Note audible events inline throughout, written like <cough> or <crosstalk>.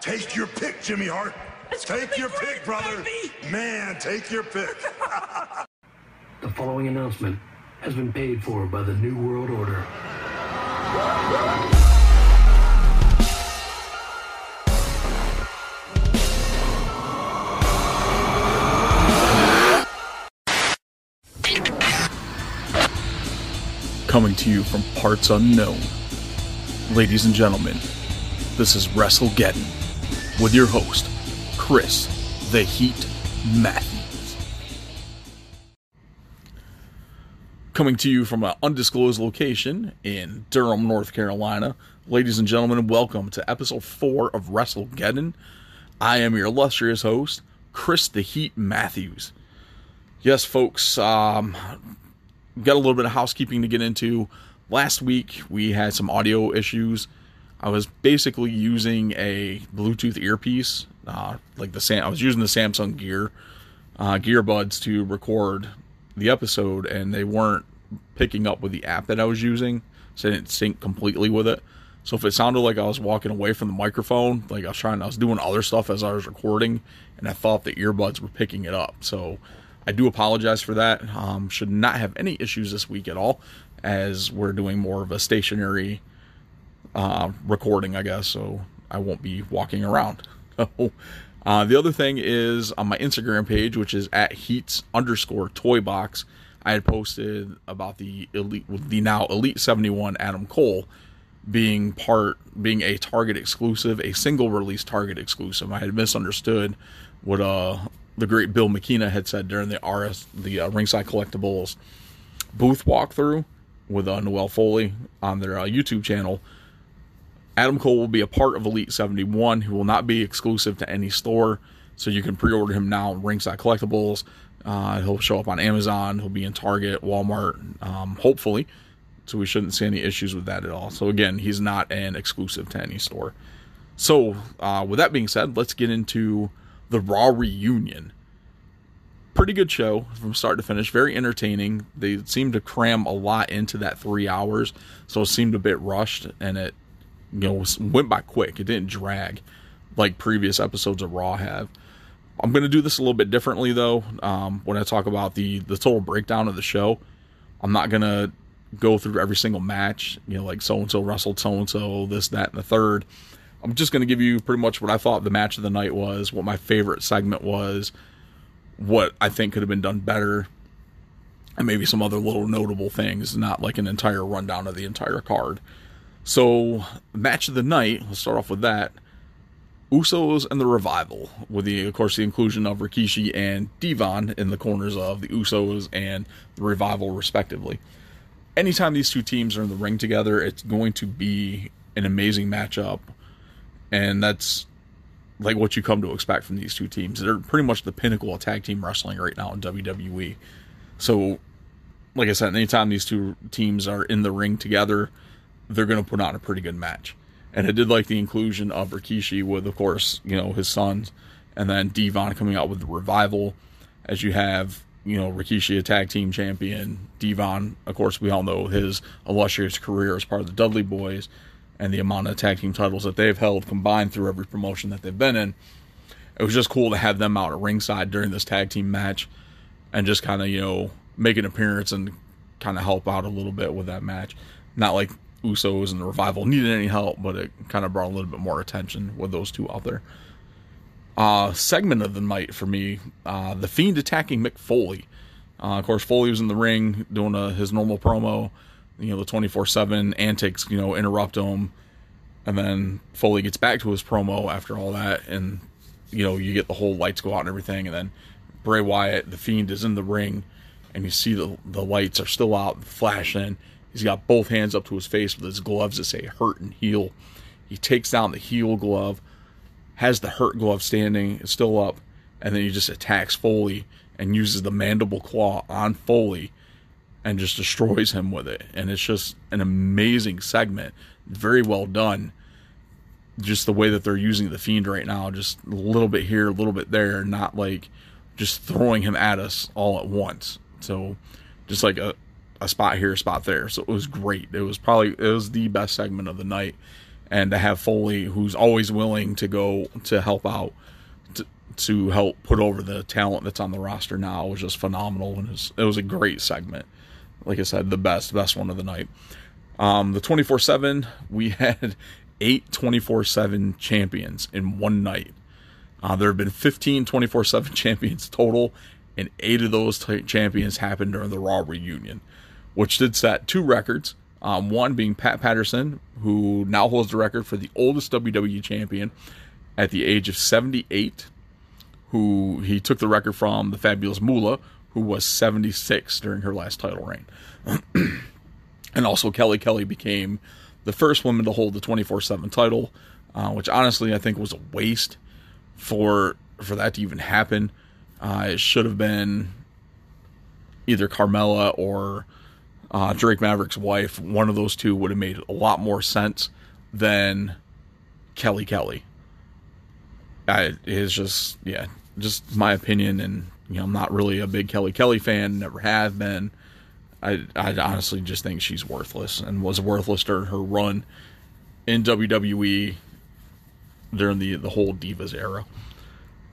Take your pick, Jimmy Hart. Take your pick, brother. Man, take your pick. <laughs> The following announcement has been paid for by the New World Order. Coming to you from parts unknown. Ladies and gentlemen, this is WrestleGeddon with your host, Chris the Heat Matthews. Coming to you from an undisclosed location in Durham, North Carolina. Ladies and gentlemen, welcome to episode 4 of WrestleGeddon. I am your illustrious host, Chris the Heat Matthews. Yes, folks, um, got a little bit of housekeeping to get into. Last week we had some audio issues. I was basically using a Bluetooth earpiece, uh, like the Sam. I was using the Samsung Gear uh, Gearbuds to record the episode, and they weren't picking up with the app that I was using, so it didn't sync completely with it. So if it sounded like I was walking away from the microphone, like I was trying, I was doing other stuff as I was recording, and I thought the earbuds were picking it up. So I do apologize for that. Um, should not have any issues this week at all, as we're doing more of a stationary uh, recording, I guess. So I won't be walking around. <laughs> uh, the other thing is on my Instagram page, which is at Heats underscore Toy Box. I had posted about the elite, the now Elite 71 Adam Cole being part, being a Target exclusive, a single release Target exclusive. I had misunderstood what uh the great Bill McKenna had said during the RS, the uh, Ringside Collectibles booth walkthrough with uh, Noelle Foley on their uh, YouTube channel. Adam Cole will be a part of Elite 71, who will not be exclusive to any store. So you can pre order him now in Ringside Collectibles. Uh, he'll show up on Amazon. He'll be in Target, Walmart, um, hopefully. So we shouldn't see any issues with that at all. So again, he's not an exclusive to any store. So uh, with that being said, let's get into the Raw reunion. Pretty good show from start to finish, very entertaining. They seemed to cram a lot into that three hours, so it seemed a bit rushed, and it you know went by quick. It didn't drag like previous episodes of Raw have. I'm going to do this a little bit differently though. Um, when I talk about the the total breakdown of the show, I'm not going to go through every single match. You know, like so and so wrestled so and so, this, that, and the third. I'm just going to give you pretty much what I thought the match of the night was, what my favorite segment was, what I think could have been done better, and maybe some other little notable things, not like an entire rundown of the entire card. So, match of the night, let's start off with that. Usos and the Revival, with the, of course, the inclusion of Rikishi and D-Von in the corners of the Usos and the Revival, respectively. Anytime these two teams are in the ring together, it's going to be an amazing matchup and that's like what you come to expect from these two teams. They're pretty much the pinnacle of tag team wrestling right now in WWE. So, like I said, anytime these two teams are in the ring together, they're going to put on a pretty good match. And I did like the inclusion of Rikishi with, of course, you know, his sons, and then D-Von coming out with the revival, as you have, you know, Rikishi a tag team champion, D-Von, of course, we all know his illustrious career as part of the Dudley Boys and the amount of tag team titles that they've held combined through every promotion that they've been in. It was just cool to have them out at ringside during this tag team match and just kind of, you know, make an appearance and kind of help out a little bit with that match. Not like Usos and the Revival needed any help, but it kind of brought a little bit more attention with those two out there. Uh, segment of the night for me, uh, The Fiend attacking Mick Foley. Uh, of course, Foley was in the ring doing a, his normal promo you know the 24/7 antics you know interrupt him and then Foley gets back to his promo after all that and you know you get the whole lights go out and everything and then Bray Wyatt the fiend is in the ring and you see the the lights are still out flashing he's got both hands up to his face with his gloves that say hurt and heal he takes down the heel glove has the hurt glove standing it's still up and then he just attacks Foley and uses the mandible claw on Foley and just destroys him with it. And it's just an amazing segment. Very well done. Just the way that they're using the fiend right now, just a little bit here, a little bit there, not like just throwing him at us all at once. So just like a, a spot here, a spot there. So it was great. It was probably it was the best segment of the night. and to have Foley, who's always willing to go to help out, to, to help put over the talent that's on the roster now was just phenomenal, and it was, it was a great segment. Like I said, the best, best one of the night. Um, the 24 7, we <laughs> had eight 24 7 champions in one night. Uh, there have been 15 24 7 <laughs> champions total, and eight of those t- champions happened during the Raw reunion, which did set two records. Um, one being Pat Patterson, who now holds the record for the oldest WWE champion at the age of 78, who he took the record from the fabulous Moolah, who was 76 during her last title reign. <clears throat> and also, Kelly Kelly became the first woman to hold the 24 7 title, uh, which honestly I think was a waste for for that to even happen. Uh, it should have been either Carmella or uh, Drake Maverick's wife. One of those two would have made a lot more sense than Kelly Kelly. I, it is just yeah, just my opinion, and you know I'm not really a big Kelly Kelly fan, never have been. I I honestly just think she's worthless and was worthless during her run in WWE during the the whole Divas era.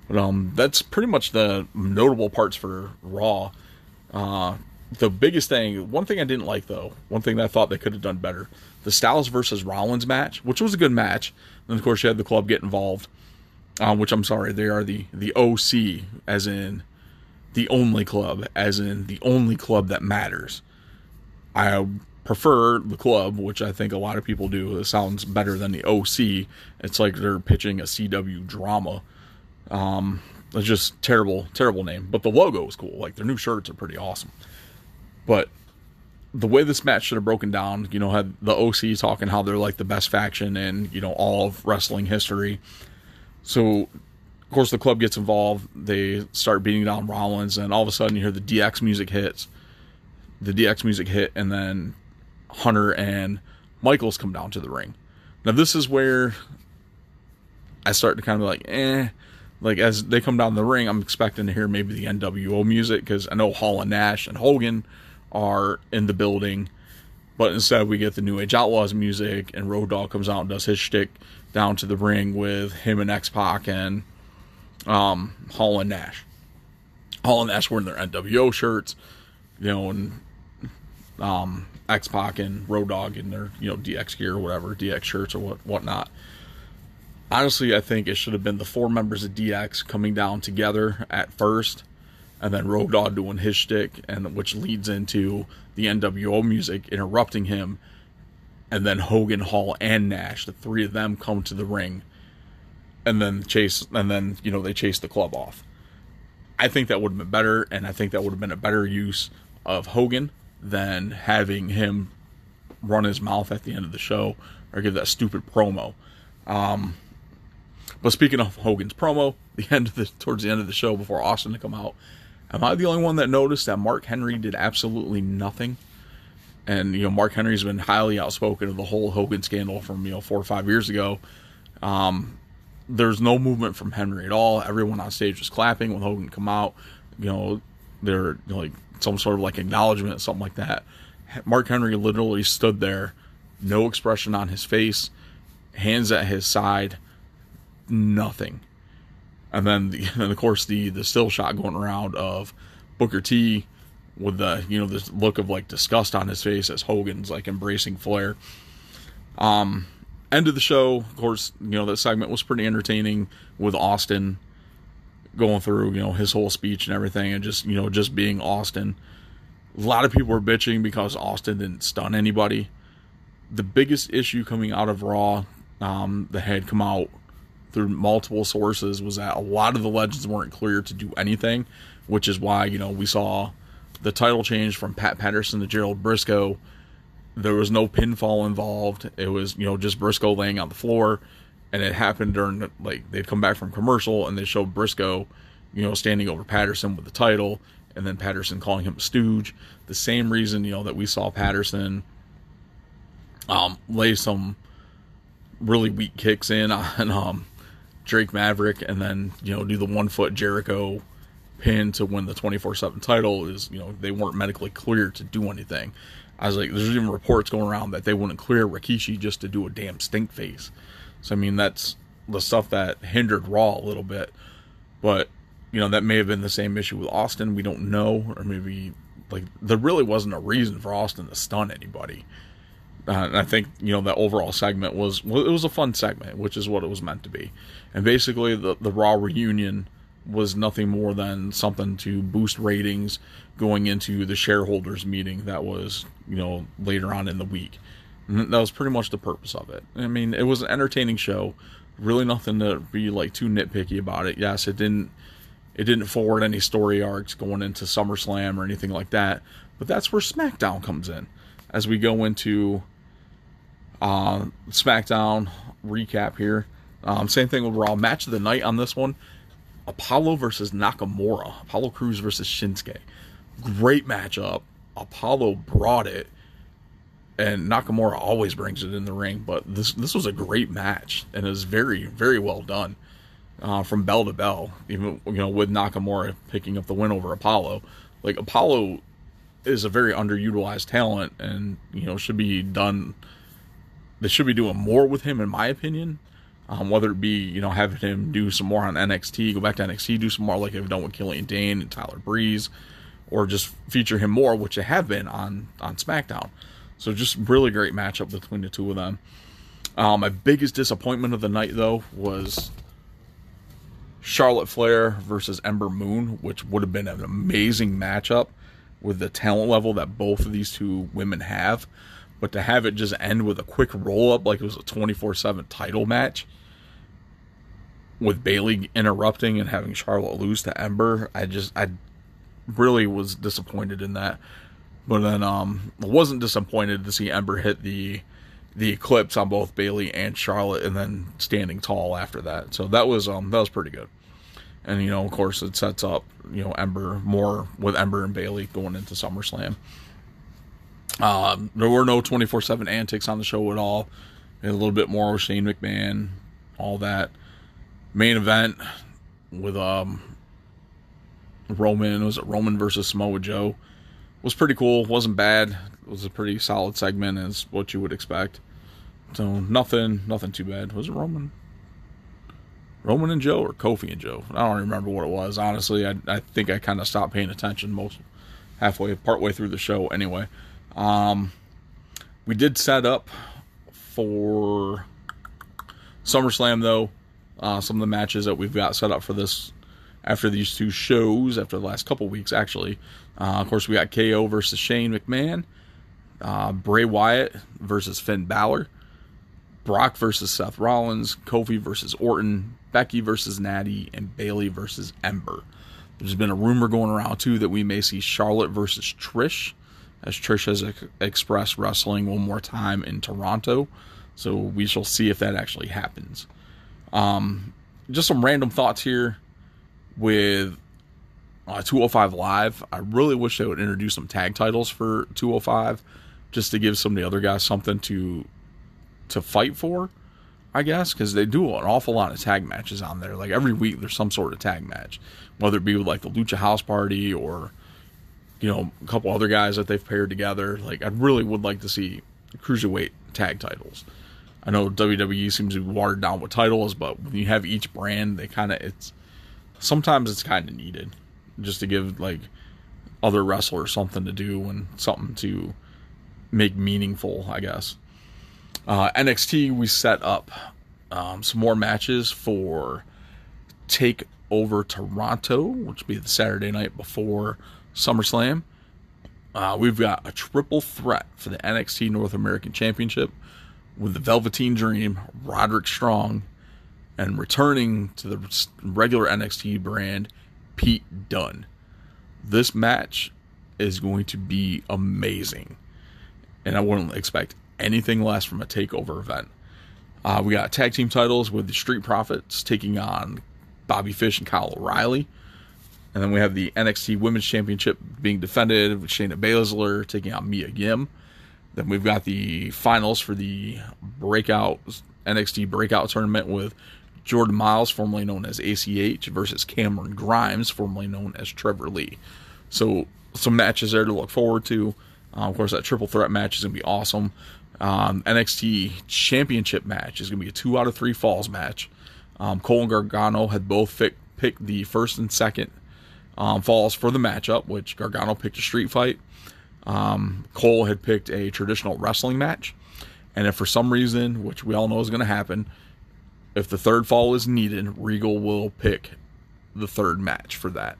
But um, that's pretty much the notable parts for Raw. Uh, the biggest thing, one thing I didn't like though, one thing that I thought they could have done better, the Styles versus Rollins match, which was a good match. And of course, you had the club get involved, uh, which I'm sorry, they are the the OC, as in the only club, as in the only club that matters. I prefer the club, which I think a lot of people do. It sounds better than the OC. It's like they're pitching a CW drama. Um, it's just terrible, terrible name. But the logo is cool. Like their new shirts are pretty awesome. But the way this match should have broken down, you know, had the OC talking how they're like the best faction in, you know, all of wrestling history. So, of course, the club gets involved. They start beating down Rollins, and all of a sudden you hear the DX music hits. The DX music hit, and then Hunter and Michaels come down to the ring. Now, this is where I start to kind of be like, eh. Like, as they come down the ring, I'm expecting to hear maybe the NWO music because I know Hall and Nash and Hogan are in the building. But instead, we get the New Age Outlaws music, and Road Dogg comes out and does his shtick down to the ring with him and X Pac and um, Hall and Nash. Hall and Nash wearing their NWO shirts, you know, and um, X Pac and Road Dogg in their you know DX gear or whatever, DX shirts or what whatnot. Honestly, I think it should have been the four members of DX coming down together at first and then Road Dogg doing his shtick, and which leads into the NWO music interrupting him, and then Hogan, Hall, and Nash, the three of them come to the ring, and then chase, and then you know they chase the club off. I think that would have been better, and I think that would have been a better use of Hogan than having him run his mouth at the end of the show or give that stupid promo. Um, but speaking of Hogan's promo, the end of the towards the end of the show before Austin to come out, Am I the only one that noticed that Mark Henry did absolutely nothing? And you know, Mark Henry's been highly outspoken of the whole Hogan scandal from you know four or five years ago. Um, there's no movement from Henry at all. Everyone on stage was clapping when Hogan come out. You know, they're you know, like some sort of like acknowledgement, something like that. Mark Henry literally stood there, no expression on his face, hands at his side, nothing and then the, <laughs> and of course the the still shot going around of Booker T with the you know this look of like disgust on his face as Hogan's like embracing Flair. Um, end of the show, of course, you know that segment was pretty entertaining with Austin going through you know his whole speech and everything, and just you know just being Austin. A lot of people were bitching because Austin didn't stun anybody. The biggest issue coming out of Raw um, that had come out through multiple sources was that a lot of the legends weren't clear to do anything, which is why, you know, we saw the title change from Pat Patterson to Gerald Brisco. There was no pinfall involved. It was, you know, just Brisco laying on the floor. And it happened during, like, they'd come back from commercial and they showed Brisco, you know, standing over Patterson with the title and then Patterson calling him a stooge. The same reason, you know, that we saw Patterson um, lay some really weak kicks in on um, Drake Maverick and then, you know, do the one foot Jericho pin to win the 24 7 title is, you know, they weren't medically clear to do anything. I was like, there's even reports going around that they wouldn't clear Rikishi just to do a damn stink face. So I mean, that's the stuff that hindered Raw a little bit. But you know, that may have been the same issue with Austin. We don't know, or maybe like there really wasn't a reason for Austin to stun anybody. Uh, and I think you know that overall segment was well, it was a fun segment, which is what it was meant to be. And basically, the the Raw reunion was nothing more than something to boost ratings going into the shareholders meeting that was you know later on in the week. And that was pretty much the purpose of it. I mean, it was an entertaining show. Really, nothing to be like too nitpicky about it. Yes, it didn't it didn't forward any story arcs going into SummerSlam or anything like that. But that's where SmackDown comes in as we go into uh, SmackDown recap here. Um, same thing with Raw. Match of the night on this one Apollo versus Nakamura. Apollo Crews versus Shinsuke. Great matchup. Apollo brought it, and Nakamura always brings it in the ring. But this this was a great match, and it was very very well done uh, from bell to bell. Even you know with Nakamura picking up the win over Apollo. Like Apollo is a very underutilized talent, and you know should be done. They should be doing more with him, in my opinion. Um, whether it be you know having him do some more on NXT, go back to NXT, do some more like they've done with Killian Dain and Tyler Breeze, or just feature him more, which they have been on on SmackDown. So just really great matchup between the two of them. Um, my biggest disappointment of the night though was Charlotte Flair versus Ember Moon, which would have been an amazing matchup with the talent level that both of these two women have. But to have it just end with a quick roll up like it was a 24 7 title match with Bayley interrupting and having Charlotte lose to Ember, I just, I really was disappointed in that. But then, um, I wasn't disappointed to see Ember hit the the eclipse on both Bayley and Charlotte, and then standing tall after that. So that was um that was pretty good. And you know, of course, it sets up you know Ember more with Ember and Bayley going into SummerSlam. Um, there were no twenty four seven antics on the show at all. a little bit more with Shane McMahon, all that main event with um Roman was it Roman versus Samoa Joe was pretty cool. wasn't bad. It was a pretty solid segment, as what you would expect. So nothing, nothing too bad. Was it Roman? Roman and Joe or Kofi and Joe? I don't remember what it was. Honestly, I, I think I kind of stopped paying attention most halfway, partway through the show. Anyway, um, we did set up for SummerSlam though. Uh, some of the matches that we've got set up for this after these two shows, after the last couple weeks actually. Uh, of course, we got KO versus Shane McMahon, uh, Bray Wyatt versus Finn Balor, Brock versus Seth Rollins, Kofi versus Orton, Becky versus Nattie, and Bayley versus Ember. There's been a rumor going around too that we may see Charlotte versus Trish, as Trish has ex- expressed wrestling one more time in Toronto. So we shall see if that actually happens. Um, just some random thoughts here with uh, 205 Live. I really wish they would introduce some tag titles for 205 just to give some of the other guys something to to fight for, I guess, because they do an awful lot of tag matches on there. Like every week, there's some sort of tag match, whether it be with like the Lucha House Party or you know a couple other guys that they've paired together. Like I really would like to see cruiserweight tag titles. I know WWE seems to be watered down with titles, but when you have each brand, they kind of it's sometimes it's kind of needed just to give like other wrestlers something to do and something to make meaningful, I guess. Uh, NXT, we set up um, some more matches for Take Over Toronto, which will be the Saturday night before SummerSlam. Uh, we've got a triple threat for the NXT North American Championship with the Velveteen Dream, Roderick Strong, and returning to the regular NXT brand, Pete Dunne. This match is going to be amazing. And I wouldn't expect anything less from a takeover event. Uh, we got tag team titles with the Street Profits taking on Bobby Fish and Kyle O'Reilly. And then we have the NXT Women's Championship being defended with Shayna Baszler taking out Mia Yim. Then we've got the finals for the breakout NXT breakout tournament with Jordan Miles, formerly known as ACH, versus Cameron Grimes, formerly known as Trevor Lee. So some matches there to look forward to. Uh, of course, that triple threat match is going to be awesome. Um, NXT Championship match is going to be a two out of three falls match. Um, Cole and Gargano had both picked the first and second um, falls for the matchup, which Gargano picked a street fight. Um, Cole had picked a traditional wrestling match. And if for some reason, which we all know is going to happen, if the third fall is needed, Regal will pick the third match for that.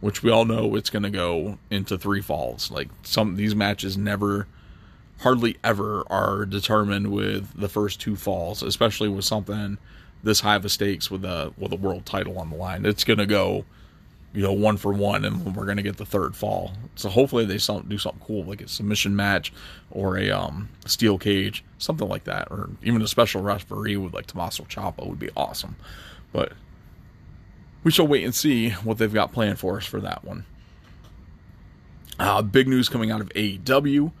Which we all know it's going to go into three falls. Like some these matches never, hardly ever are determined with the first two falls, especially with something this high of a stakes with a with a world title on the line. It's going to go you know, one for one, and we're going to get the third fall. So hopefully they do something cool, like a submission match or a um, steel cage, something like that, or even a special referee with like Tommaso Ciampa would be awesome. But we shall wait and see what they've got planned for us for that one. Uh, big news coming out of AEW.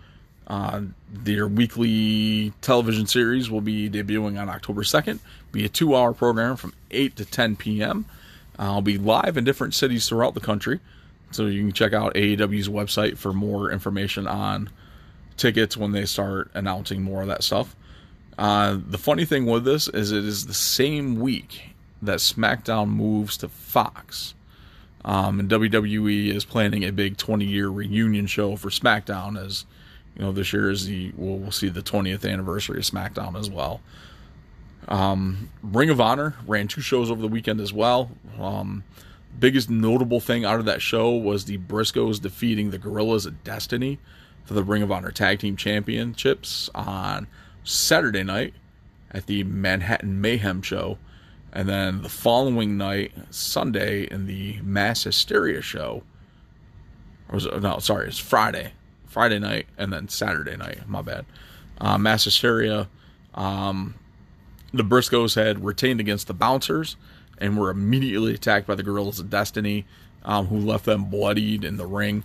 Uh, their weekly television series will be debuting on October 2nd. Be a two-hour program from 8 to 10 p.m. I'll be live in different cities throughout the country. So you can check out AEW's website for more information on tickets when they start announcing more of that stuff. Uh, the funny thing with this is it is the same week that SmackDown moves to Fox. Um, and WWE is planning a big 20 year reunion show for SmackDown as you know this year is the we'll, we'll see the 20th anniversary of SmackDown as well. Um, Ring of Honor ran two shows over the weekend as well. Um, biggest notable thing out of that show was the Briscoes defeating the Guerrillas of Destiny for the Ring of Honor Tag Team Championships on Saturday night at the Manhattan Mayhem show. And then the following night, Sunday, in the Mass Hysteria show. Or was it, no, sorry, it's Friday. Friday night and then Saturday night. My bad. Uh, Mass Hysteria um, the Briscoes had retained against the Bouncers and were immediately attacked by the Guerrillas of Destiny, um, who left them bloodied in the ring.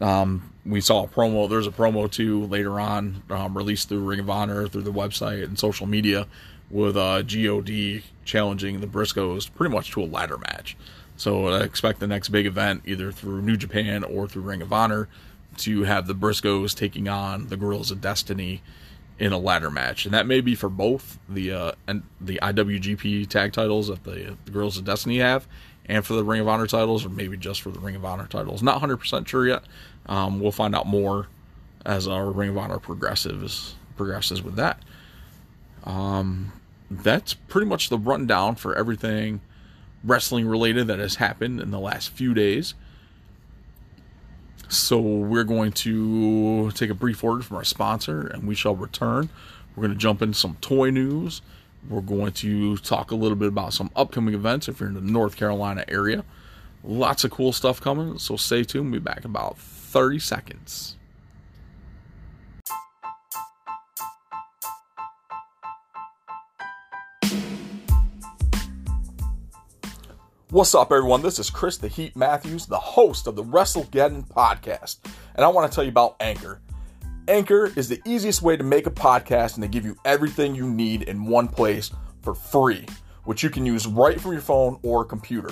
Um, we saw a promo. There's a promo too later on, um, released through Ring of Honor, through the website and social media, with uh, God challenging the Briscoes pretty much to a ladder match. So I expect the next big event, either through New Japan or through Ring of Honor, to have the Briscoes taking on the Guerrillas of Destiny in a ladder match, and that may be for both the uh, and the IWGP tag titles that the, the Girls of Destiny have, and for the Ring of Honor titles, or maybe just for the Ring of Honor titles. Not 100% sure yet. Um, we'll find out more as our Ring of Honor progresses progresses with that. Um, that's pretty much the rundown for everything wrestling related that has happened in the last few days. So we're going to take a brief word from our sponsor and we shall return. We're going to jump into some toy news. We're going to talk a little bit about some upcoming events if you're in the North Carolina area. Lots of cool stuff coming, so stay tuned. We'll be back in about 30 seconds. What's up, everyone? This is Chris the Heat Matthews, the host of the WrestleGeddon podcast, and I want to tell you about Anchor. Anchor is the easiest way to make a podcast and to give you everything you need in one place for free, which you can use right from your phone or computer.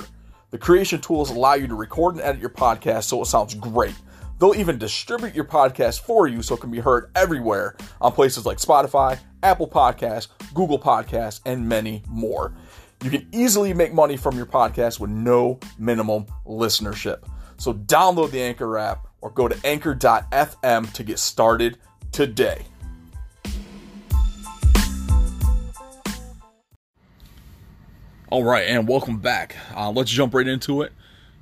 The creation tools allow you to record and edit your podcast so it sounds great. They'll even distribute your podcast for you so it can be heard everywhere on places like Spotify, Apple Podcasts, Google Podcasts, and many more. You can easily make money from your podcast with no minimum listenership. So download the Anchor app or go to anchor.fm to get started today. All right, and welcome back. Uh, let's jump right into it.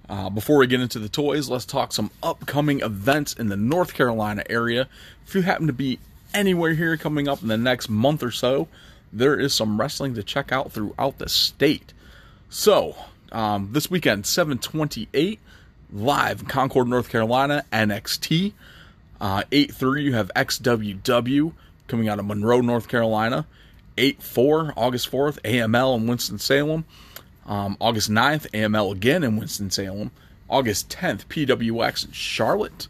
Uh, before we get into the toys, let's talk some upcoming events in the North Carolina area. If you happen to be anywhere here coming up in the next month or so, there is some wrestling to check out throughout the state. So, um, this weekend, 728, live in Concord, North Carolina, NXT. Uh, 8-3, you have XWW coming out of Monroe, North Carolina. 8-4, August 4th, AML in Winston-Salem. Um, August 9th, AML again in Winston-Salem. August 10th, PWX in Charlotte.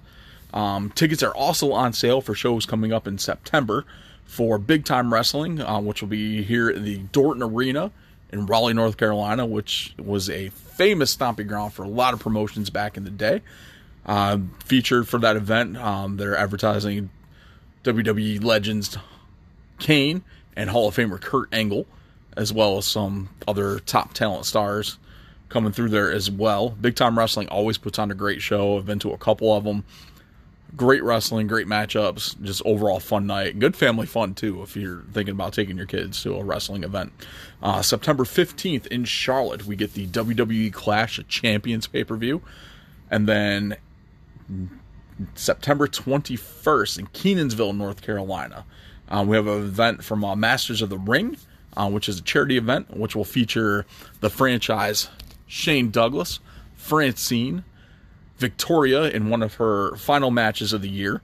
Um, tickets are also on sale for shows coming up in September for Big Time Wrestling, uh, which will be here in the Dorton Arena in Raleigh, North Carolina, which was a famous stomping ground for a lot of promotions back in the day. uh, featured for that event. Um, they're advertising WWE legends Kane and Hall of Famer Kurt Angle, as well as some other top talent stars coming through there as well. Big Time Wrestling always puts on a great show. I've been to a couple of them. Great wrestling, great matchups, just overall fun night. Good family fun too if you're thinking about taking your kids to a wrestling event. Uh, September 15th in Charlotte, we get the WWE Clash of Champions pay per view. And then September 21st in Kenansville, North Carolina, uh, we have an event from uh, Masters of the Ring, uh, which is a charity event, which will feature the franchise Shane Douglas, Francine, Victoria in one of her final matches of the year,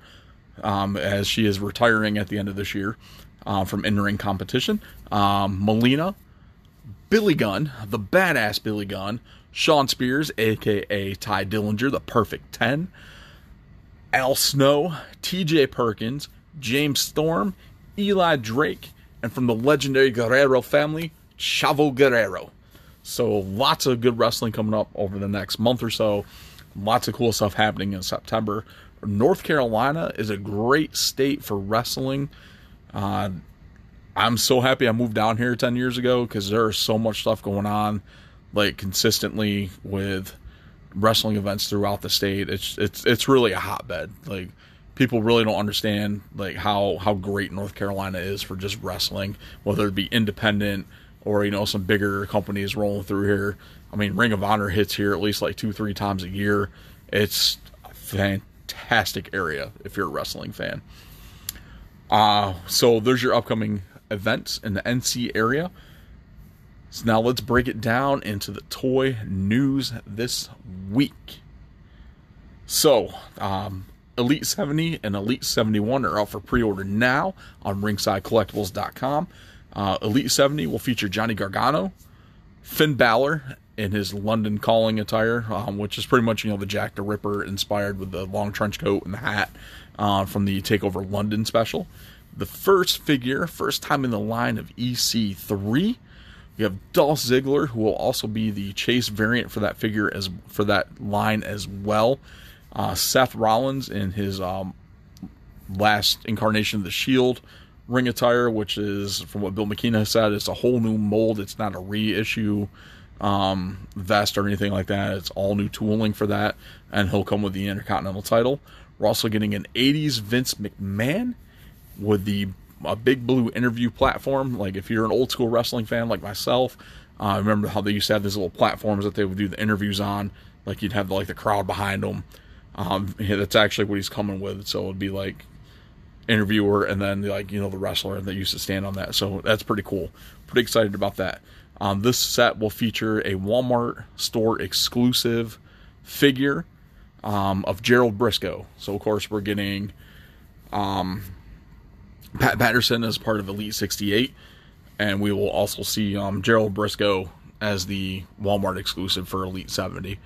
um, as she is retiring at the end of this year uh, from in ring competition. Um, Melina, Billy Gunn, the badass Billy Gunn, Shawn Spears, aka Tye Dillinger, the perfect 10, Al Snow, TJ Perkins, James Storm, Eli Drake, and from the legendary Guerrero family, Chavo Guerrero. So lots of good wrestling coming up over the next month or so. Lots of cool stuff happening in September. North Carolina is a great state for wrestling. Uh, I'm so happy I moved down here 10 years ago because there's so much stuff going on, like consistently with wrestling events throughout the state. It's it's it's really a hotbed. Like people really don't understand like how how great North Carolina is for just wrestling, whether it be independent or you know some bigger companies rolling through here. I mean, Ring of Honor hits here at least like two three times a year. It's a fantastic area if you're a wrestling fan. Uh, so there's your upcoming events in the NC area. So now let's break it down into the toy news this week. So, um, Elite 70 and Elite 71 are out for pre order now on ringsidecollectibles.com. Uh, Elite 70 will feature Johnny Gargano, Finn Balor in his London calling attire, um, which is pretty much you know the Jack the Ripper inspired with the long trench coat and the hat uh, from the Takeover London special. The first figure, first time in the line of EC3. You have Dolph Ziggler, who will also be the chase variant for that figure as for that line as well. Uh, Seth Rollins in his um, last incarnation of the Shield ring attire, which is from what Bill McKenna said, it's a whole new mold. It's not a reissue um, vest or anything like that. It's all new tooling for that, and he'll come with the Intercontinental title. We're also getting an 80s Vince McMahon with the a big blue interview platform. Like if you're an old school wrestling fan like myself, I uh, remember how they used to have these little platforms that they would do the interviews on. Like you'd have the, like the crowd behind them. Um, yeah, that's actually what he's coming with. So it'd be like interviewer and then like you know the wrestler that used to stand on that. So that's pretty cool. Pretty excited about that. Um, this set will feature a Walmart store exclusive figure um, of Gerald Brisco. So of course we're getting um, Pat Patterson as part of Elite 68, and we will also see um, Gerald Brisco as the Walmart exclusive for Elite 70.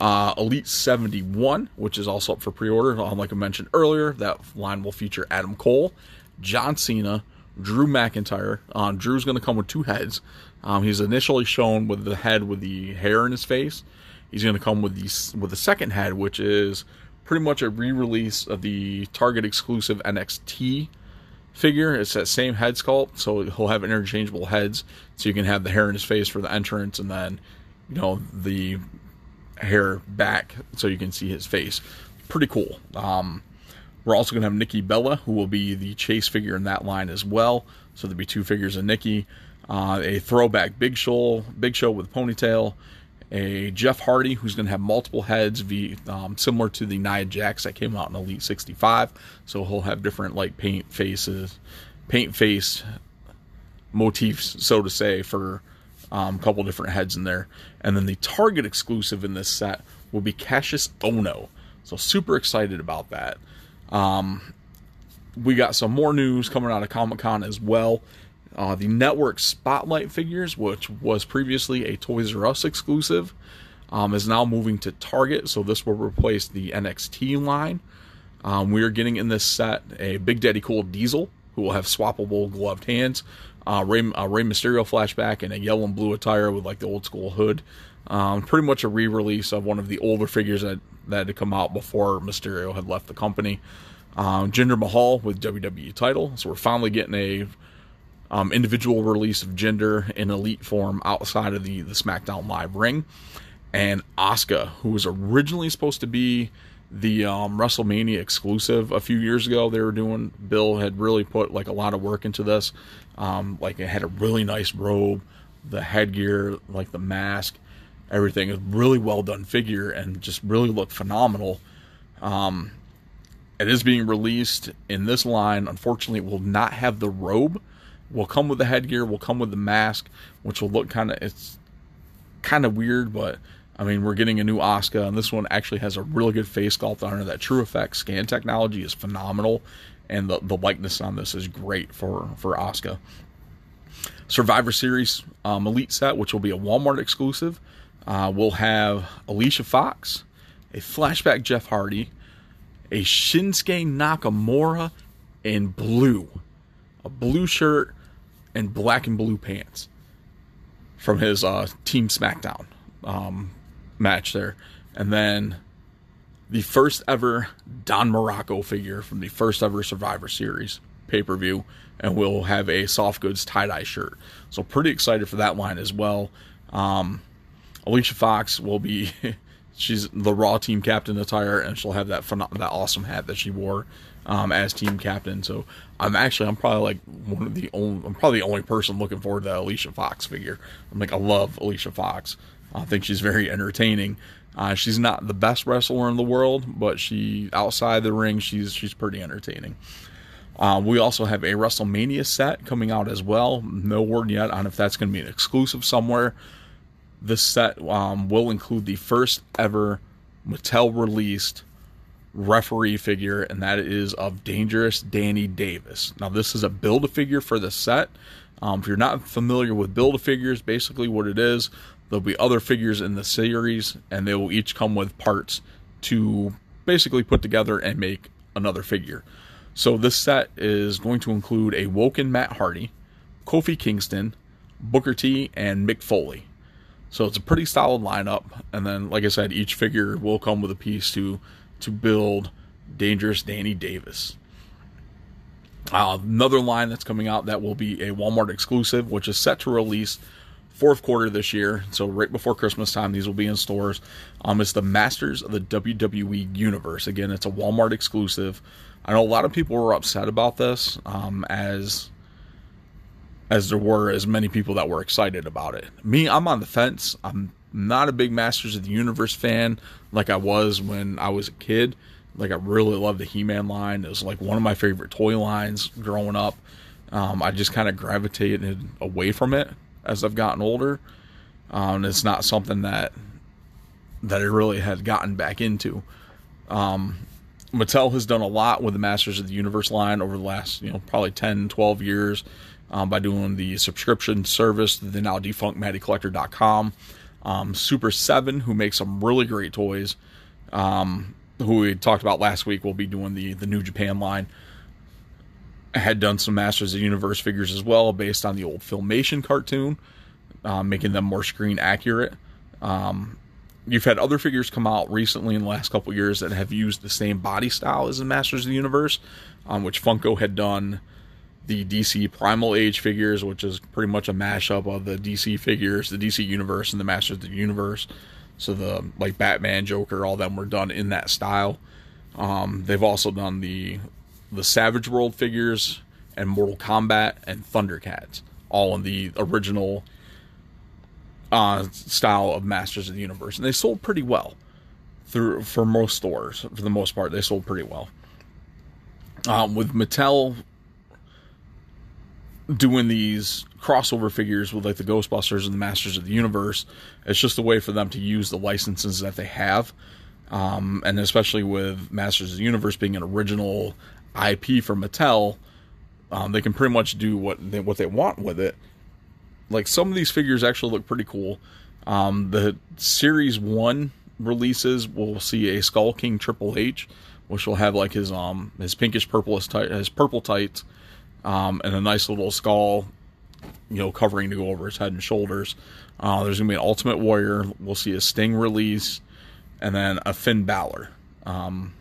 Uh, Elite 71, which is also up for pre-order, um, like I mentioned earlier, that line will feature Adam Cole, John Cena, Drew McIntyre. Uh, Drew's going to come with two heads. Um, he's initially shown with the head with the hair in his face. He's going to come with the with the second head, which is pretty much a re-release of the Target exclusive NXT figure. It's that same head sculpt, so he'll have interchangeable heads, so you can have the hair in his face for the entrance, and then you know the hair back so you can see his face. Pretty cool. Um, we're also going to have Nikki Bella, who will be the chase figure in that line as well. So there'll be two figures of Nikki. Uh, a throwback Big Show, Big Show with ponytail. A Jeff Hardy, who's going to have multiple heads, v, um, similar to the Nia Jax that came out in Elite 65. So he'll have different like paint faces, paint face motifs, so to say, for um, a couple different heads in there. And then the Target exclusive in this set will be Kassius Ohno. So super excited about that. Um, we got some more news coming out of Comic Con as well. Uh, the Network Spotlight figures, which was previously a Toys R Us exclusive, um, is now moving to Target. So this will replace the NXT line. Um, we are getting in this set a Big Daddy Cool Diesel, who will have swappable gloved hands. uh, Rey, uh, Rey Mysterio flashback in a yellow and blue attire with like the old school hood. Um, pretty much a re-release of one of the older figures that that had come out before Mysterio had left the company. Um, Jinder Mahal with WWE title, so we're finally getting a um, individual release of Jinder in elite form outside of the the SmackDown Live ring, and Asuka, who was originally supposed to be the um, WrestleMania exclusive a few years ago. They were doing. Bill had really put like a lot of work into this. Um, like it had a really nice robe, the headgear, like the mask, everything. A really well done figure and just really looked phenomenal. Um, it is being released in this line. Unfortunately, it will not have the robe. Will come with the headgear. Will come with the mask, which will look kind of. It's kind of weird, but I mean, we're getting a new Asuka, and this one actually has a really good face sculpt on it. That TrueFX scan technology is phenomenal, and the, the likeness on this is great for for Asuka. Survivor Series um, Elite set, which will be a Walmart exclusive, uh, will have Alicia Fox, a flashback Jeff Hardy, a Shinsuke Nakamura in blue, a blue shirt, and black and blue pants from his uh, Team SmackDown. Um, match there. And then the first ever Don Muraco figure from the first ever Survivor Series pay per view. And we'll have a soft goods tie dye shirt. So, pretty excited for that line as well. Um, Alicia Fox will be. <laughs> she's the Raw team captain attire, and she'll have that that awesome hat that she wore um, as team captain. So I'm actually I'm probably like one of the only I'm probably the only person looking forward to that Alicia Fox figure. I'm like I love Alicia Fox. I think she's very entertaining. Uh, she's not the best wrestler in the world, but she outside the ring, she's she's pretty entertaining. Uh, we also have a WrestleMania set coming out as well. No word yet on if that's going to be an exclusive somewhere. This set um, will include the first ever Mattel released referee figure, and that is of Dangerous Danny Davis. Now, this is a build a figure for the set. Um, if you're not familiar with build a figures, basically what it is, There'll be other figures in the series, and they will each come with parts to basically put together and make another figure. So this set is going to include a Woken Matt Hardy, Kofi Kingston, Booker T, and Mick Foley. So it's a pretty solid lineup. And then, like I said, each figure will come with a piece to to build Dangerous Danny Davis. Uh, another line that's coming out that will be a Walmart exclusive, which is set to release fourth quarter this year. So right before Christmas time, these will be in stores. Um, it's the Masters of the WWE Universe. Again, it's a Walmart exclusive. I know a lot of people were upset about this, um, as as there were as many people that were excited about it. Me, I'm on the fence. I'm not a big Masters of the Universe fan like I was when I was a kid. Like I really loved the He-Man line. It was like one of my favorite toy lines growing up. Um, I just kind of gravitated away from it as I've gotten older. Um, it's not something that that I really had gotten back into. Um, Mattel has done a lot with the Masters of the Universe line over the last, you know, probably 10, 12 years um, by doing the subscription service, the now defunct MattyCollector.com. Um, Super 7, who makes some really great toys, um, who we talked about last week, will be doing the, the New Japan line I had done some Masters of the Universe figures as well, based on the old Filmation cartoon, um, making them more screen accurate. Um, you've had other figures come out recently in the last couple years that have used the same body style as the Masters of the Universe, um, which Funko had done the DC Primal Age figures, which is pretty much a mashup of the DC figures, the DC Universe, and the Masters of the Universe. So the like Batman, Joker, all them were done in that style. Um, they've also done the the Savage World figures and Mortal Kombat and Thundercats, all in the original uh, style of Masters of the Universe, and they sold pretty well through for most stores. For the most part, they sold pretty well. Um, with Mattel doing these crossover figures with like the Ghostbusters and the Masters of the Universe, it's just a way for them to use the licenses that they have. Um, and especially with Masters of the Universe being an original IP for Mattel, um, they can pretty much do what they, what they want with it. Like some of these figures actually look pretty cool. Um, the Series One releases will see a Skull King Triple H, which will have like his um his pinkish purple his purple tights, um, and a nice little skull you know covering to go over his head and shoulders. Uh, there's gonna be an Ultimate Warrior. We'll see a Sting release, and then a Finn Balor. Um,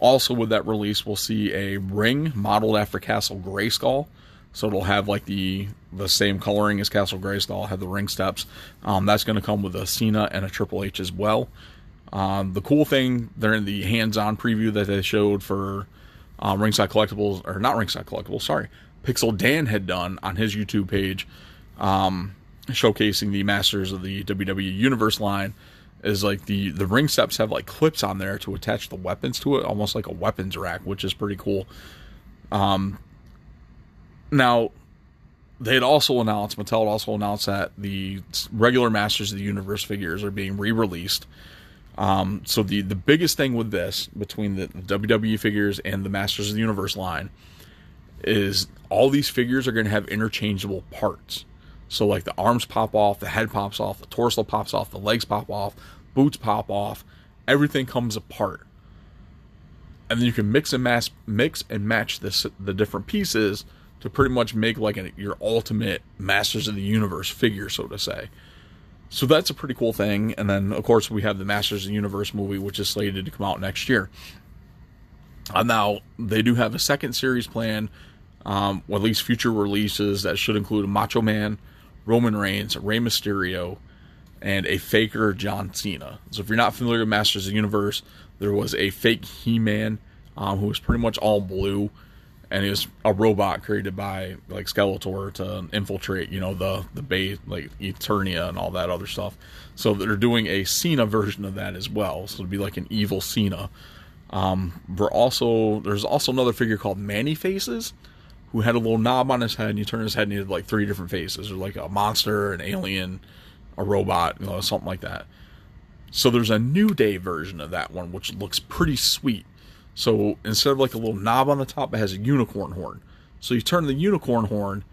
also, with that release, we'll see a ring modeled after Castle Grayskull. So it'll have like the the same coloring as Castle Grayskull, have the ring steps. Um, that's going to come with a Cena and a Triple H as well. Um, the cool thing, they're in the hands-on preview that they showed for um, Ringside Collectibles, or not Ringside Collectibles, sorry, Pixel Dan had done on his YouTube page, um, showcasing the Masters of the WWE Universe line. Is like the the ring steps have like clips on there to attach the weapons to it, almost like a weapons rack, which is pretty cool. Um, now, they had also announced, Mattel had also announced that the regular Masters of the Universe figures are being re-released. Um, so the the biggest thing with this, between the WWE figures and the Masters of the Universe line, is all these figures are going to have interchangeable parts. So like the arms pop off, the head pops off, the torso pops off, the legs pop off, boots pop off, everything comes apart. And then you can mix and match mix and match this the different pieces to pretty much make like a, your ultimate Masters of the Universe figure, so to say. So that's a pretty cool thing. And then, of course, we have the Masters of the Universe movie, which is slated to come out next year. Uh, now, they do have a second series plan, um, or at least future releases that should include Macho Man, Roman Reigns, Rey Mysterio, and a faker John Cena. So if you're not familiar with Masters of the Universe, there was a fake He Man um, who was pretty much all blue and he was a robot created by like Skeletor to infiltrate, you know, the the base like Eternia and all that other stuff. So they're doing a Cena version of that as well. So it'd be like an evil Cena. Um, we're also there's also another figure called Man-E-Faces, who had a little knob on his head, and you turn his head and he had like three different faces, or like a monster, an alien, a robot, you know, something like that. So there's a New Day version of that one, which looks pretty sweet. So instead of like a little knob on the top, it has a unicorn horn. So you turn the unicorn horn,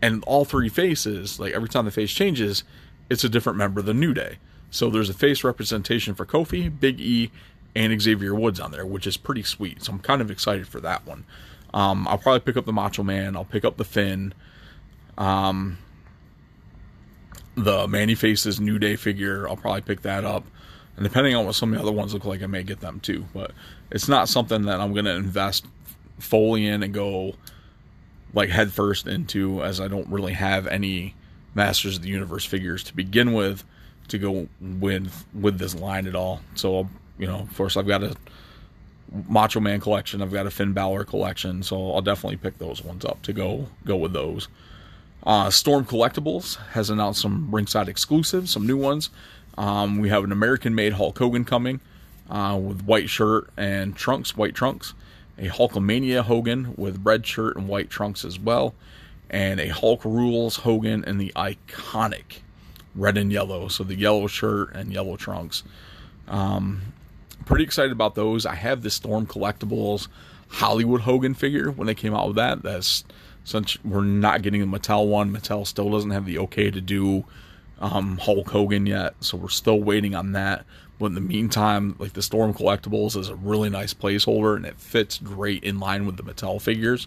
and all three faces, like every time the face changes, it's a different member of the New Day. So there's a face representation for Kofi, Big E, and Xavier Woods on there, which is pretty sweet. So I'm kind of excited for that one. Um, I'll probably pick up the Macho Man. I'll pick up the Finn. Um, the Man-E-Faces New Day figure. I'll probably pick that up. And depending on what some of the other ones look like, I may get them too. But it's not something that I'm going to invest fully in and go like headfirst into, as I don't really have any Masters of the Universe figures to begin with to go with with this line at all. So you know, of course, I've got a Macho Man collection. I've got a Finn Balor collection, so I'll definitely pick those ones up to go go with those. Uh, Storm Collectibles has announced some ringside exclusives, some new ones. Um, we have an American made Hulk Hogan coming uh, with white shirt and trunks, white trunks. A Hulkamania Hogan with red shirt and white trunks as well. And a Hulk Rules Hogan in the iconic red and yellow. So the yellow shirt and yellow trunks. Um, pretty excited about those. I have the Storm Collectibles Hollywood Hogan figure when they came out with that. That's since we're not getting the Mattel one, Mattel still doesn't have the okay to do um, Hulk Hogan yet, so we're still waiting on that. But in the meantime, like the Storm Collectibles is a really nice placeholder, and it fits great in line with the Mattel figures.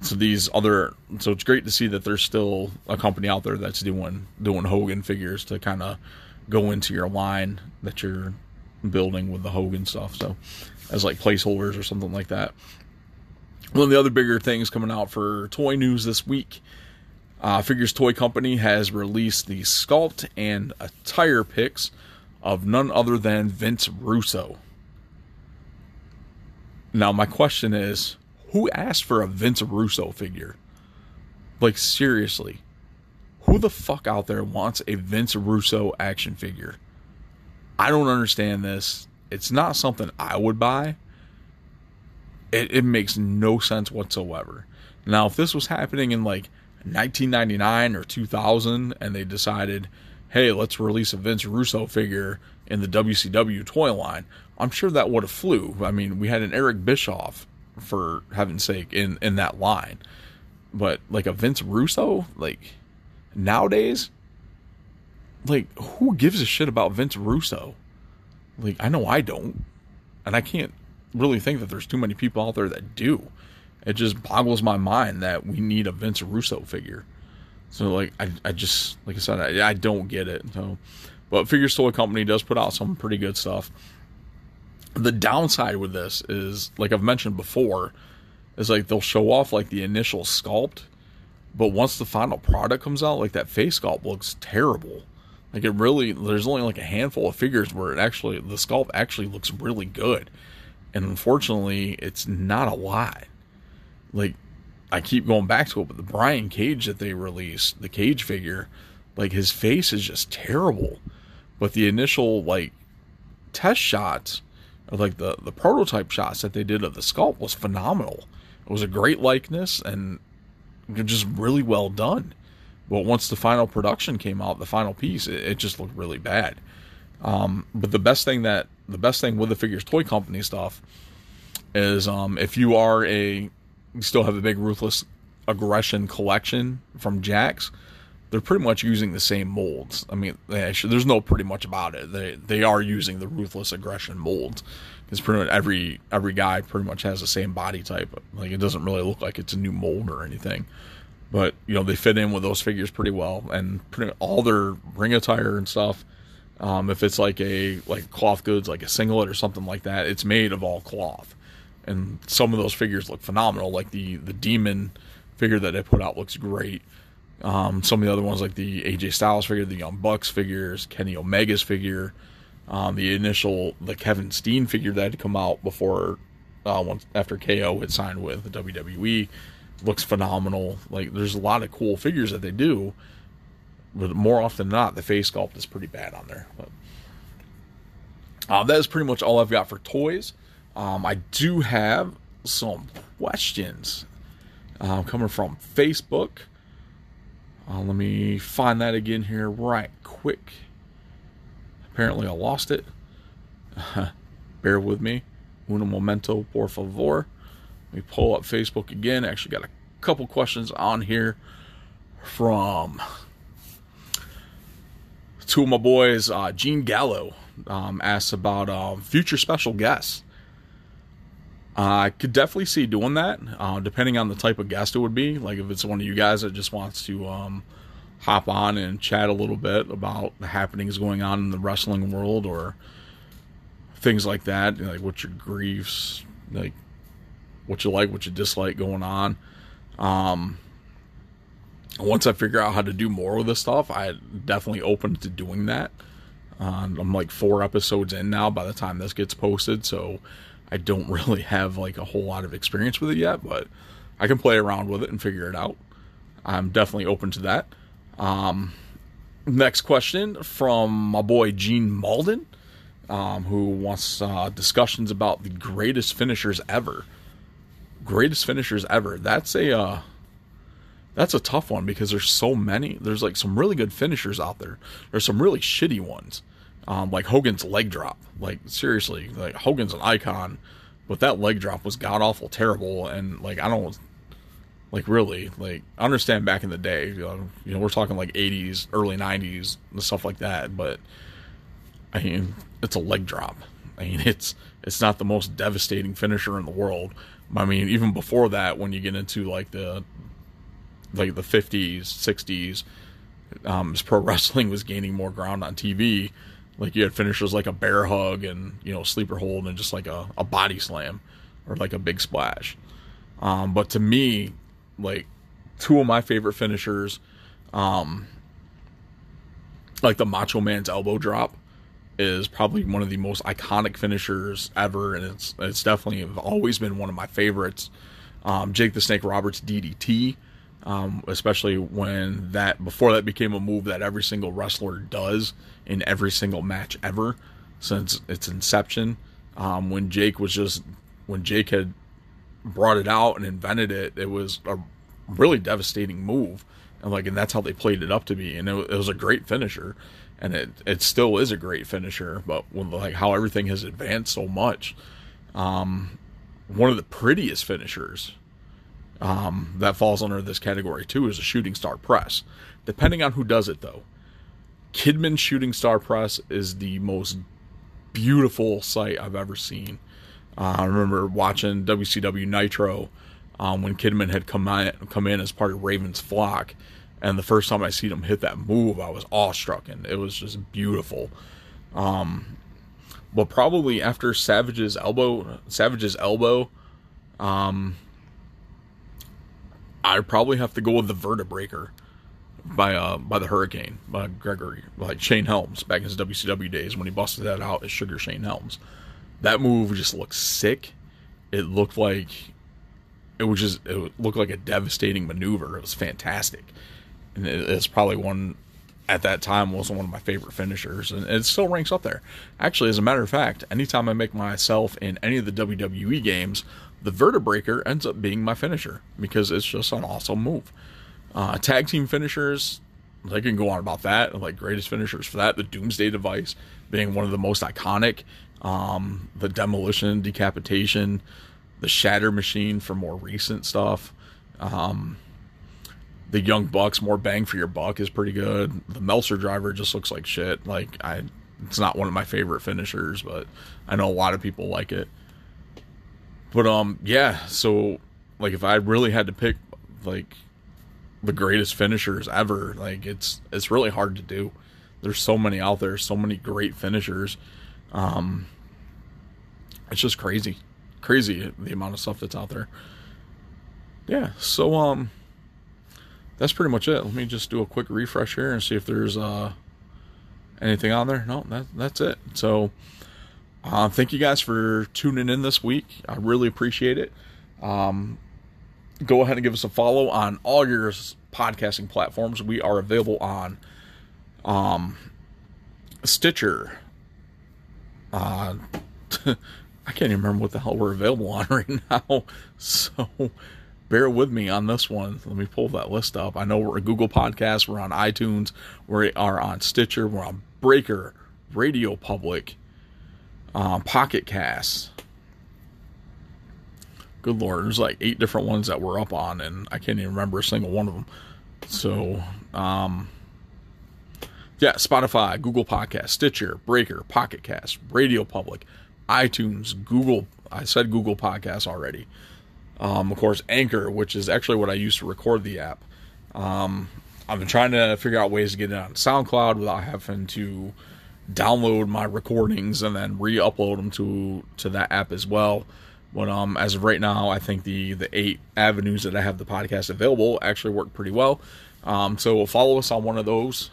So these other, so it's great to see that there's still a company out there that's doing doing Hogan figures to kind of go into your line that you're building with the Hogan stuff. So as like placeholders or something like that. One of the other bigger things coming out for toy news this week uh, Figures Toy Company has released the sculpt and attire pics of none other than Vince Russo. Now, my question is who asked for a Vince Russo figure? Like, seriously, who the fuck out there wants a Vince Russo action figure? I don't understand this. It's not something I would buy. It, it makes no sense whatsoever. Now, if this was happening in like 1999 or 2000 and they decided, hey, let's release a Vince Russo figure in the WCW toy line, I'm sure that would have flew. I mean, we had an Eric Bischoff for heaven's sake in in that line. But like a Vince Russo, like nowadays, like who gives a shit about Vince Russo? Like I know I don't. And I can't really think that there's too many people out there that do. It just boggles my mind that we need a Vince Russo figure. So like I, I just like I said I, I don't get it. So, but Figure Toy Company does put out some pretty good stuff. The downside with this is like I've mentioned before, is like they'll show off like the initial sculpt, but once the final product comes out, like that face sculpt looks terrible. Like it really, there's only like a handful of figures where it actually the sculpt actually looks really good, and unfortunately, it's not a lot. Like I keep going back to it, but the Brian Cage that they released, the Cage figure, like his face is just terrible. But the initial like test shots, or like the the prototype shots that they did of the sculpt was phenomenal. It was a great likeness and just really well done. But once the final production came out, the final piece, it, it just looked really bad. Um, but the best thing that the best thing with the figures toy company stuff is um, if you are a still have a big ruthless aggression collection from Jakks. They're pretty much using the same molds. I mean, actually, there's no pretty much about it. They they are using the ruthless aggression mold because pretty much every every guy pretty much has the same body type. Like it doesn't really look like it's a new mold or anything. But you know they fit in with those figures pretty well, and pretty all their ring attire and stuff. Um, if it's like a like cloth goods, like a singlet or something like that, it's made of all cloth and some of those figures look phenomenal. Like the the demon figure that they put out looks great. Um, some of the other ones, like the AJ Styles figure, the Young Bucks figures, Kenny Omega's figure, um, the initial the Kevin Steen figure that had come out before uh, once after KO had signed with the WWE looks phenomenal. Like there's a lot of cool figures that they do, but more often than not, the face sculpt is pretty bad on there. But uh, that is pretty much all I've got for toys. Um, I do have some questions uh, coming from Facebook. Uh, let me find that again here right quick. Apparently, I lost it. <laughs> Bear with me. Uno momento, por favor. Let me pull up Facebook again. Actually, got a couple questions on here from two of my boys. Uh, Gene Gallo um, asks about um, future special guests. I could definitely see doing that, uh, depending on the type of guest it would be. Like if it's one of you guys that just wants to um, hop on and chat a little bit about the happenings going on in the wrestling world or things like that, like what your griefs, like what you like, what you dislike going on. Um, once I figure out how to do more with this stuff, I definitely open to doing that. Uh, I'm like four episodes in now by the time this gets posted, so I don't <laughs> really have like a whole lot of experience with it yet, but I can play around with it and figure it out. I'm definitely open to that. Um, next question from my boy Gene Malden, um, who wants uh, discussions about the greatest finishers ever. Greatest finishers ever. That's a uh, that's a tough one because there's so many. There's like some really good finishers out there. There's some really shitty ones um, like Hogan's leg drop. Like seriously, like Hogan's an icon, but that leg drop was god awful terrible. And like I don't like really like I understand back in the day, you know, you know we're talking like 80s, early 90s and stuff like that. But I mean, it's a leg drop. I mean, <laughs> it's it's not the most devastating finisher in the world. I mean, even before that, when you get into like the like the 50s, 60s, um, as pro <laughs> wrestling was gaining more ground on TV, like you had finishers like a bear hug and you know sleeper hold and just like a, a body slam or like a big splash. Um, but to me, like two of my favorite finishers, um, like the Macho Man's elbow drop is probably one of the most iconic finishers ever, and it's it's definitely always been one of my favorites. Um, Jake the Snake Roberts DDT um, especially when that before that became a move that every single wrestler does in every single match ever since its inception. Um, when Jake was just when Jake had brought it out and invented it, it was a really devastating move, and like and that's how they played it up to be, and it, it was a great finisher, and it it still is a great finisher, but when like how everything has advanced so much, um, one of the prettiest finishers um, that falls under this category too is a shooting star press. Depending on who does it though, Kidman's shooting star press is the most beautiful sight I've ever seen. Uh, I remember watching WCW Nitro um, when Kidman had come in, come in as part of Raven's flock. And the first time I seen him hit that move, I was awestruck, and it was just beautiful. Um, but probably after Savage's elbow, Savage's elbow, um, I probably have to go with the Vertebreaker by uh by the Hurricane by Gregory like Shane Helms back in his WCW days when he busted that out as Sugar Shane Helms. That move just looked sick. It looked like it was just it looked like a devastating maneuver. It was fantastic, and it, it's probably one at that time was one of my favorite finishers, and it still ranks up there. Actually, as a matter of fact, anytime I make myself in any of the WWE games, the Vertebreaker ends up being my finisher because it's just an awesome move. Uh, tag team finishers, they can go on about that. Like greatest finishers for that, the Doomsday Device being one of the most iconic. Um, the Demolition, Decapitation, the Shatter Machine for more recent stuff. Um, the Young Bucks, more bang for your buck, is pretty good. The Meltzer Driver just looks like shit. Like I, it's not one of my favorite finishers, but I know a lot of people like it. But um, yeah. So like, if I really had to pick like the greatest finishers ever. Like it's it's really hard to do. There's so many out there, so many great finishers. Um, it's just crazy, crazy the amount of stuff that's out there. Yeah, so um, that's pretty much it. Let me just do a quick refresh here and see if there's uh anything on there. No, that that's it. So, uh, thank you guys for tuning in this week. I really appreciate it. Um, go ahead and give us a follow on all your podcasting platforms. We are available on um, Stitcher. Uh, <laughs> I can't even remember what the hell we're available on <laughs> right now. So bear with me on this one. Let me pull that list up. I know we're a Google Podcast, we're on iTunes, we are on Stitcher, we're on Breaker, Radio Public, um, Pocket Cast good lord, there's like eight different ones that we're up on, and I can't even remember a single one of them. So, um, yeah, Spotify, Google Podcast, Stitcher, Breaker, Pocket Cast, Radio Public, iTunes, Google. I said Google Podcasts already. Um, of course, Anchor, which is actually what I use to record the app. Um, I've been trying to figure out ways to get it on SoundCloud without having to download my recordings and then re-upload them to to that app as well. But um, as of right now, I think the the eight avenues that I have the podcast available actually work pretty well. Um, so follow us on one of those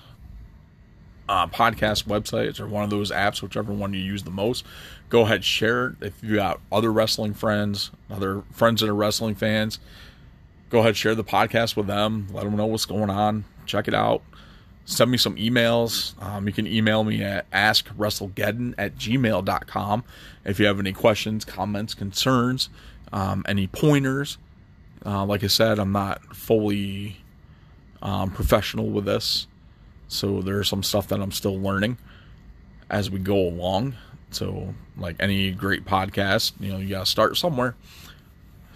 uh, podcast websites or one of those apps, whichever one you use the most. Go ahead, share it. If you got other wrestling friends, other friends that are wrestling fans, go ahead, share the podcast with them. Let them know what's going on. Check it out send me some emails. Um, you can email me at askwrestlegeddon at gmail.com if you have any questions, comments, concerns, um, any pointers. Uh, like I said, I'm not fully um, professional with this, so there's some stuff that I'm still learning as we go along. So, like any great podcast, you know, you gotta start somewhere.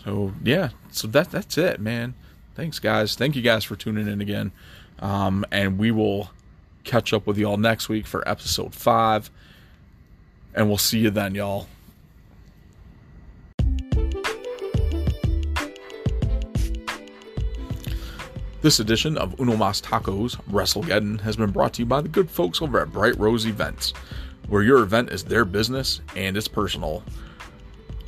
So yeah, so that that's it, man. Thanks, guys. Thank you guys for tuning in again. Um, and we will catch up with y'all next week for episode five. And we'll see you then, y'all. This edition of Uno Mas Tacos WrestleGeddon has been brought to you by the good folks over at Bright Rose Events, where your event is their business and it's personal.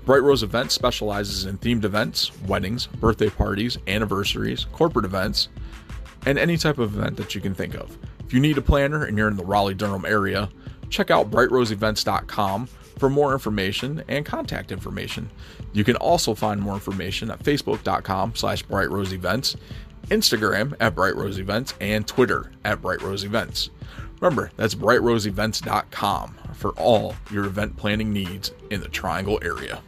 Bright Rose Events specializes in themed events, weddings, birthday parties, anniversaries, corporate events, and any type of event that you can think of. If you need a planner and you're in the Raleigh Durham area, check out brightroseevents.com for more information and contact information. You can also find more information at facebook.com slash brightroseevents, Instagram at brightroseevents, and Twitter at brightroseevents. Remember, that's brightroseevents.com for all your event planning needs in the Triangle area.